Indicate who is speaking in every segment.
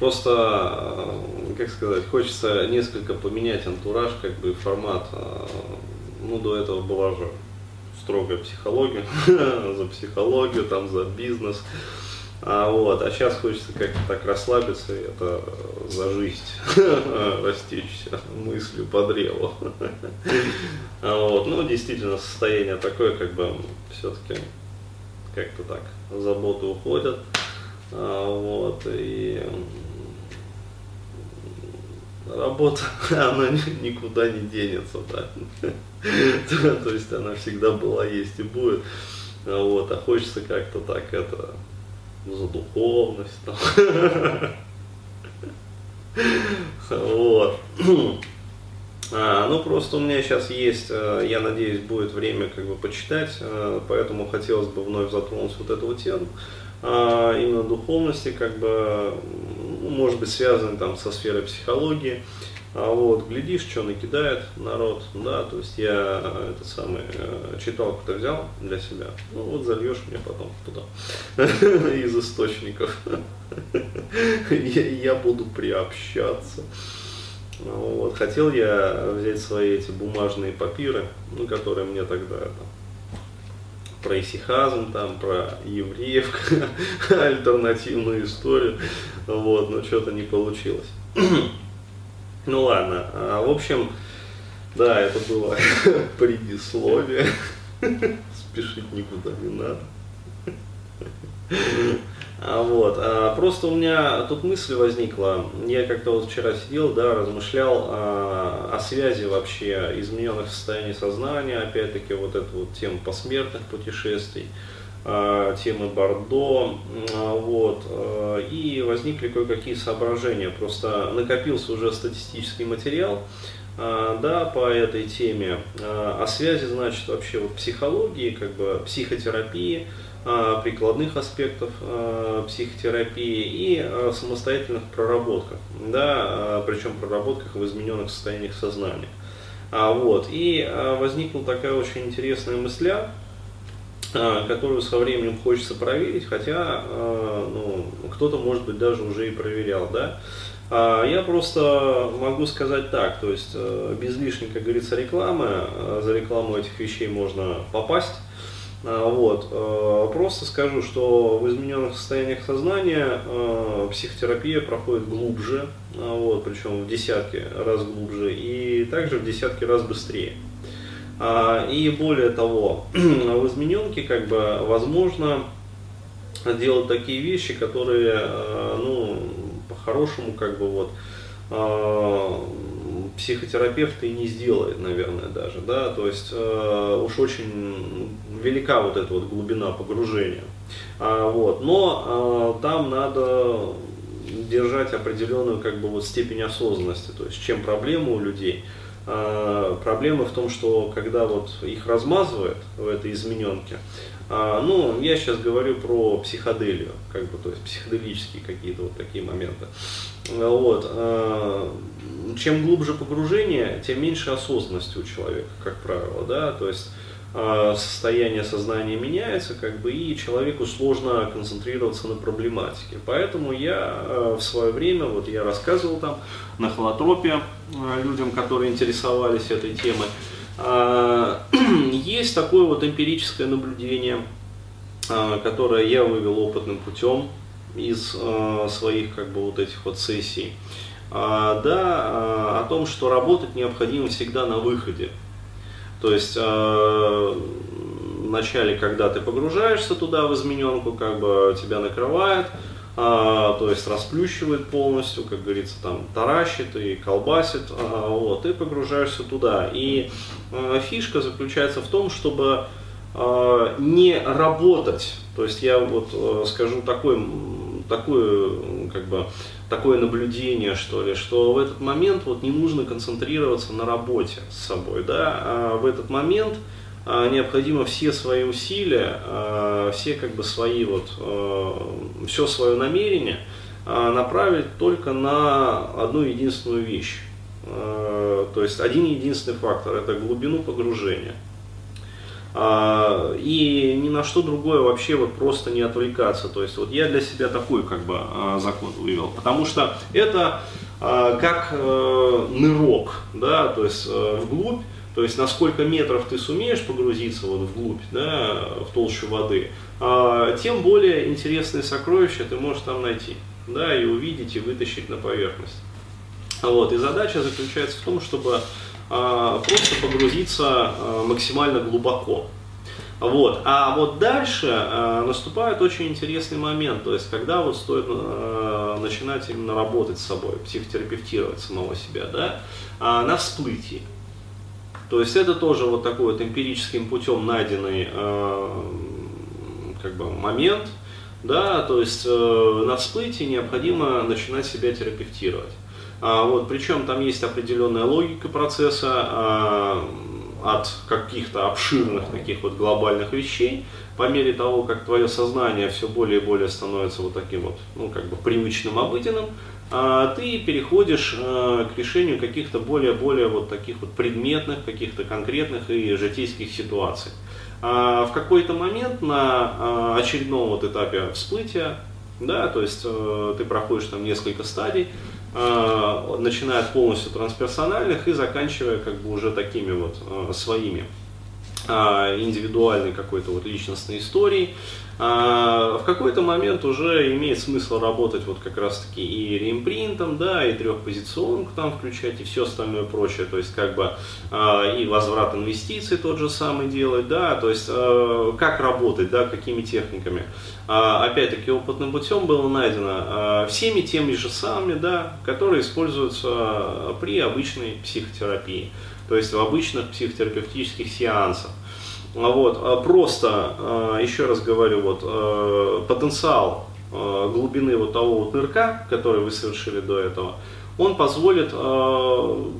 Speaker 1: Просто, э, как сказать, хочется несколько поменять антураж, как бы формат. Э, ну, до этого была же строгая психология, за психологию, там, за бизнес. А, вот, а сейчас хочется как-то так расслабиться и это за жизнь растечься мыслью по древу. А, вот, ну, действительно, состояние такое, как бы, все-таки как-то так, заботы уходят. А, вот, и работа, она никуда не денется, да. То есть она всегда была, есть и будет. А, вот, а хочется как-то так это за духовность. Там. Вот. А, ну, просто у меня сейчас есть, э, я надеюсь, будет время как бы почитать, э, поэтому хотелось бы вновь затронуть вот эту тему. А, именно духовности, как бы, может быть, связаны там со сферой психологии. А вот, глядишь, что накидает народ, да, то есть я это самое, э, читалку-то взял для себя, ну вот зальешь мне потом туда, из источников, я буду приобщаться. Вот. Хотел я взять свои эти бумажные папиры, ну, которые мне тогда про исихазм, там, про евреев, альтернативную историю, вот, но что-то не получилось. Ну ладно, а, в общем, да, это было предисловие. Спешить никуда не надо. А вот, а просто у меня тут мысль возникла, я как-то вот вчера сидел, да, размышлял а, о связи вообще измененных состояний сознания, опять-таки вот эту вот тему посмертных путешествий, темы Бордо, вот, и возникли кое-какие соображения, просто накопился уже статистический материал, да, по этой теме, о связи, значит, вообще вот психологии, как бы психотерапии, прикладных аспектов психотерапии и самостоятельных проработках, да, причем проработках в измененных состояниях сознания. Вот. И возникла такая очень интересная мысля, а, которую со временем хочется проверить, хотя а, ну, кто-то, может быть, даже уже и проверял, да. А, я просто могу сказать так, то есть э, без лишней, как говорится, рекламы, за рекламу этих вещей можно попасть. Вот. Просто скажу, что в измененных состояниях сознания психотерапия проходит глубже, вот, причем в десятки раз глубже, и также в десятки раз быстрее. А, и более того, в измененке как бы возможно делать такие вещи, которые, э, ну, по-хорошему, как бы вот, а, психотерапевт и не сделает, наверное, даже, да, то есть э, уж очень велика вот эта вот глубина погружения, а, вот, но э, там надо держать определенную как бы вот степень осознанности, то есть чем проблема у людей – проблема в том, что когда вот их размазывает в этой измененке, а, ну, я сейчас говорю про психоделию, как бы, то есть психоделические какие-то вот такие моменты. Вот. А, чем глубже погружение, тем меньше осознанности у человека, как правило, да, то есть а, состояние сознания меняется, как бы, и человеку сложно концентрироваться на проблематике. Поэтому я а, в свое время, вот я рассказывал там на холотропе а, людям, которые интересовались этой темой, есть такое вот эмпирическое наблюдение, которое я вывел опытным путем из своих как бы вот этих вот сессий, да, о том, что работать необходимо всегда на выходе. То есть э, вначале, когда ты погружаешься туда в измененку, как бы тебя накрывает, а, то есть расплющивает полностью, как говорится, там таращит и колбасит, а, вот, и погружаешься туда. И а, фишка заключается в том, чтобы а, не работать, то есть я вот а, скажу такой, такую, как бы, такое наблюдение, что ли, что в этот момент вот не нужно концентрироваться на работе с собой, да, а в этот момент необходимо все свои усилия, а, все как бы свои вот, а, все свое намерение направить только на одну единственную вещь. То есть один единственный фактор – это глубину погружения. а, и ни на что другое вообще вот просто не отвлекаться. То есть вот я для себя такой как бы а, закон вывел, потому что это а, как э, нырок, да, то есть э, вглубь, то есть на сколько метров ты сумеешь погрузиться вот вглубь, да, в толщу воды, тем более интересные сокровища ты можешь там найти, да, и увидеть, и вытащить на поверхность. Вот, и задача заключается в том, чтобы а, просто погрузиться а, максимально глубоко. Вот. А вот дальше э, наступает очень интересный момент, то есть когда вот стоит э, начинать именно работать с собой, психотерапевтировать самого себя, да, э, на всплытии. То есть это тоже вот такой вот эмпирическим путем найденный э, как бы момент, да, то есть э, на всплытии необходимо начинать себя терапевтировать. А, вот, причем там есть определенная логика процесса а, от каких-то обширных таких вот глобальных вещей, по мере того, как твое сознание все более и более становится вот таким вот, ну, как бы привычным, обыденным, ты переходишь а, к решению каких-то более-более вот таких вот предметных, каких-то конкретных и житейских ситуаций. А, в какой-то момент на а, очередном вот этапе всплытия, да, то есть э, ты проходишь там несколько стадий, Э, начиная от полностью трансперсональных и заканчивая как бы уже такими вот э, своими э, индивидуальной какой-то вот личностной историей, а, в какой-то момент уже имеет смысл работать вот как раз таки и реимпринтом, да, и трехпозиционку там включать, и все остальное прочее, то есть как бы а, и возврат инвестиций тот же самый делать, да, то есть а, как работать, да, какими техниками. Опять-таки опытным путем было найдено всеми теми же самыми, да, которые используются при обычной психотерапии, то есть в обычных психотерапевтических сеансах. А вот, а просто, а, еще раз говорю, вот, потенциал глубины вот того вот нырка, который вы совершили до этого, он позволит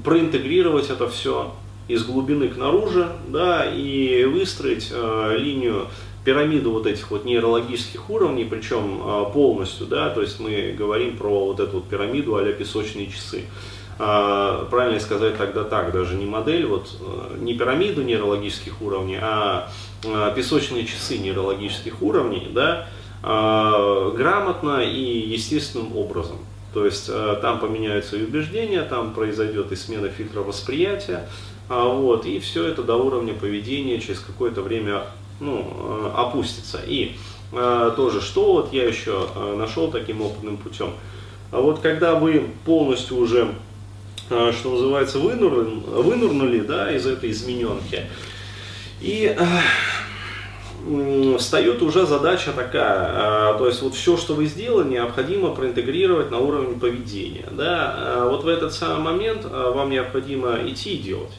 Speaker 1: проинтегрировать это все из глубины к наружу, да, и выстроить линию пирамиду вот этих вот нейрологических уровней, причем полностью, да, то есть мы говорим про вот эту вот пирамиду а песочные часы. А, правильно сказать тогда так, даже не модель, вот э, не пирамиду нейрологических уровней, а, а песочные часы нейрологических уровней, да, а, грамотно и естественным образом. То есть э, там поменяются и убеждения, там произойдет и смена фильтра восприятия, вот, и все это до уровня поведения через какое-то время ну, э, опустится. И тоже, что вот я еще нашел таким опытным путем. Вот когда вы полностью уже что называется, вынурнули, вынурнули да, из этой измененки. И э, встает уже задача такая, э, то есть вот все, что вы сделали, необходимо проинтегрировать на уровень поведения. Да? А вот в этот самый момент вам необходимо идти и делать.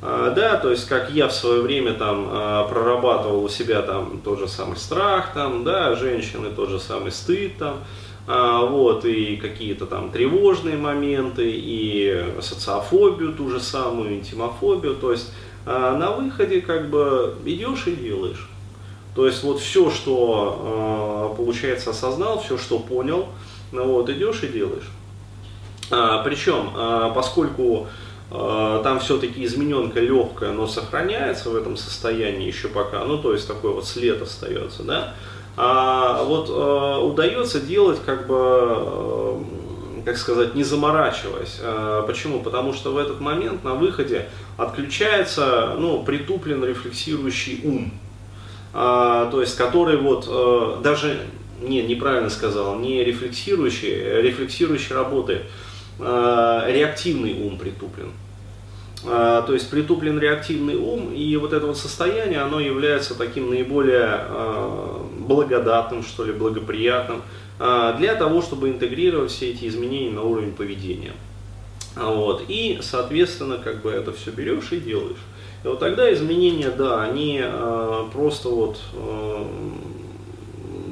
Speaker 1: Да, то есть как я в свое время там прорабатывал у себя там тот же самый страх, там, да, женщины тот же самый стыд там, а, вот, и какие-то там тревожные моменты, и социофобию ту же самую, интимофобию, то есть а, на выходе как бы идешь и делаешь. То есть вот все, что а, получается осознал, все, что понял, ну вот, идешь и делаешь. Причем, поскольку там все-таки измененка легкая, но сохраняется в этом состоянии еще пока, ну то есть такой вот след остается, да, а вот э, удается делать как бы, э, как сказать, не заморачиваясь. Э, почему? Потому что в этот момент на выходе отключается, ну, притуплен рефлексирующий ум, э, то есть который вот э, даже, не, неправильно сказал, не рефлексирующий, рефлексирующий работает, э, реактивный ум притуплен. А, то есть притуплен реактивный ум, и вот это вот состояние, оно является таким наиболее а, благодатным, что ли, благоприятным, а, для того, чтобы интегрировать все эти изменения на уровень поведения. Вот. И, соответственно, как бы это все берешь и делаешь. И вот тогда изменения, да, они просто вот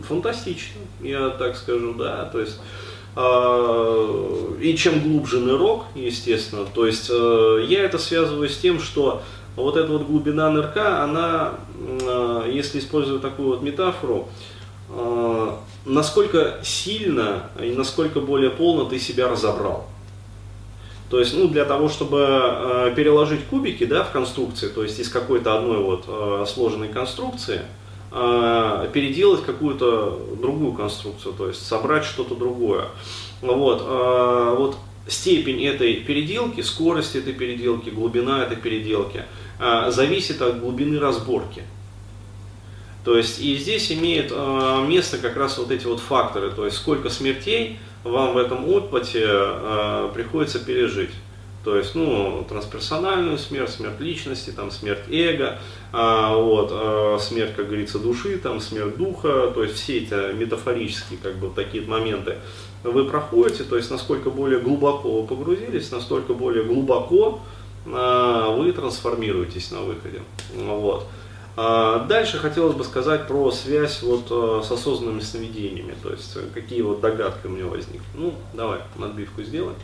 Speaker 1: фантастичны, я так скажу, да, то есть а, и чем глубже нырок, естественно, то есть э, я это связываю с тем, что вот эта вот глубина нырка, она, э, если использовать такую вот метафору, э, насколько сильно и насколько более полно ты себя разобрал. То есть, ну, для того, чтобы э, переложить кубики, да, в конструкции, то есть из какой-то одной вот э, сложенной конструкции, переделать какую-то другую конструкцию, то есть собрать что-то другое. Вот, вот степень этой переделки, скорость этой переделки, глубина этой переделки зависит от глубины разборки. То есть и здесь имеет э, место как раз вот эти вот факторы, то есть сколько смертей вам в этом опыте э, приходится пережить. То есть, ну, трансперсональную смерть, смерть личности, там, смерть эго, а, вот, а, смерть, как говорится, души, там, смерть духа, то есть все эти метафорические, как бы, такие моменты вы проходите, то есть, насколько более глубоко вы погрузились, настолько более глубоко а, вы трансформируетесь на выходе. Вот. А, дальше хотелось бы сказать про связь вот а, с осознанными сновидениями, то есть какие вот догадки у меня возникли. Ну, давай, надбивку сделаем.